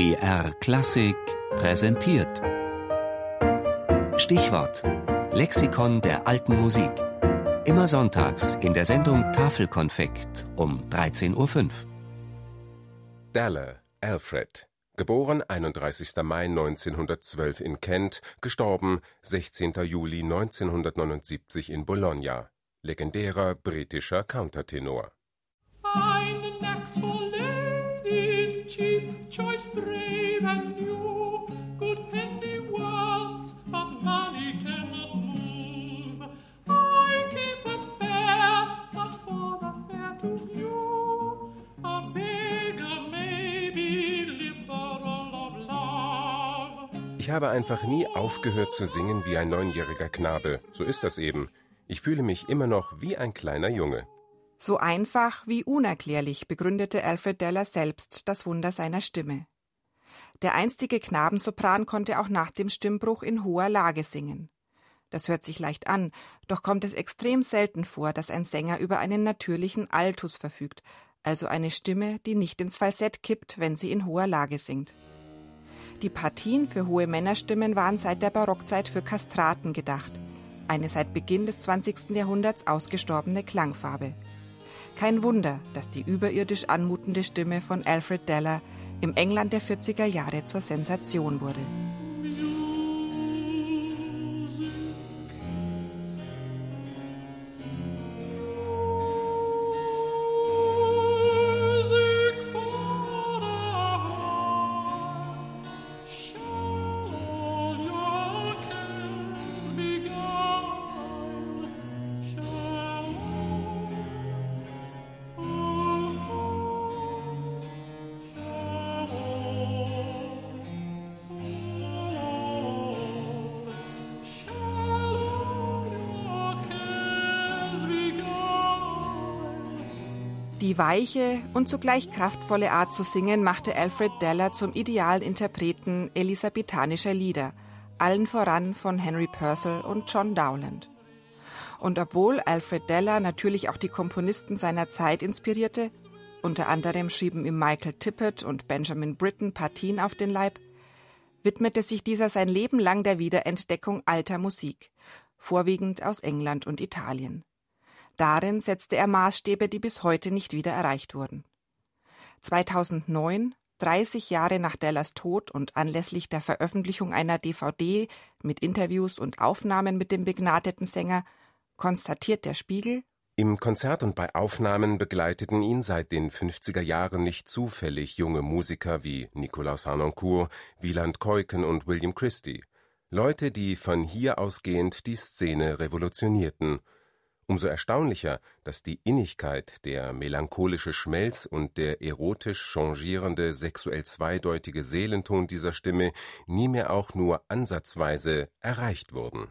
BR Klassik präsentiert. Stichwort: Lexikon der alten Musik. Immer sonntags in der Sendung Tafelkonfekt um 13.05 Uhr. Dalle, Alfred. Geboren 31. Mai 1912 in Kent, gestorben 16. Juli 1979 in Bologna. Legendärer britischer Countertenor. Fine choice, brave and new. Good penny worths, but money cannot move. I keep a fair, but for the fair to you, a beggar may be liberal of love. Ich habe einfach nie aufgehört zu singen wie ein neunjähriger Knabe. So ist das eben. Ich fühle mich immer noch wie ein kleiner Junge. So einfach wie unerklärlich begründete Alfred Deller selbst das Wunder seiner Stimme. Der einstige Knabensopran konnte auch nach dem Stimmbruch in hoher Lage singen. Das hört sich leicht an, doch kommt es extrem selten vor, dass ein Sänger über einen natürlichen Altus verfügt, also eine Stimme, die nicht ins Falsett kippt, wenn sie in hoher Lage singt. Die Partien für hohe Männerstimmen waren seit der Barockzeit für Kastraten gedacht, eine seit Beginn des 20. Jahrhunderts ausgestorbene Klangfarbe. Kein Wunder, dass die überirdisch anmutende Stimme von Alfred Deller im England der 40er Jahre zur Sensation wurde. Die weiche und zugleich kraftvolle Art zu singen machte Alfred Deller zum idealen Interpreten elisabethanischer Lieder, allen voran von Henry Purcell und John Dowland. Und obwohl Alfred Deller natürlich auch die Komponisten seiner Zeit inspirierte, unter anderem schrieben ihm Michael Tippett und Benjamin Britten Partien auf den Leib, widmete sich dieser sein Leben lang der Wiederentdeckung alter Musik, vorwiegend aus England und Italien. Darin setzte er Maßstäbe, die bis heute nicht wieder erreicht wurden. 2009, 30 Jahre nach Dellers Tod und anlässlich der Veröffentlichung einer DVD mit Interviews und Aufnahmen mit dem begnadeten Sänger, konstatiert der Spiegel, Im Konzert und bei Aufnahmen begleiteten ihn seit den 50er Jahren nicht zufällig junge Musiker wie Nikolaus Harnoncourt, Wieland Keuken und William Christie. Leute, die von hier ausgehend die Szene revolutionierten. Umso erstaunlicher, dass die Innigkeit, der melancholische Schmelz und der erotisch changierende, sexuell zweideutige Seelenton dieser Stimme nie mehr auch nur ansatzweise erreicht wurden.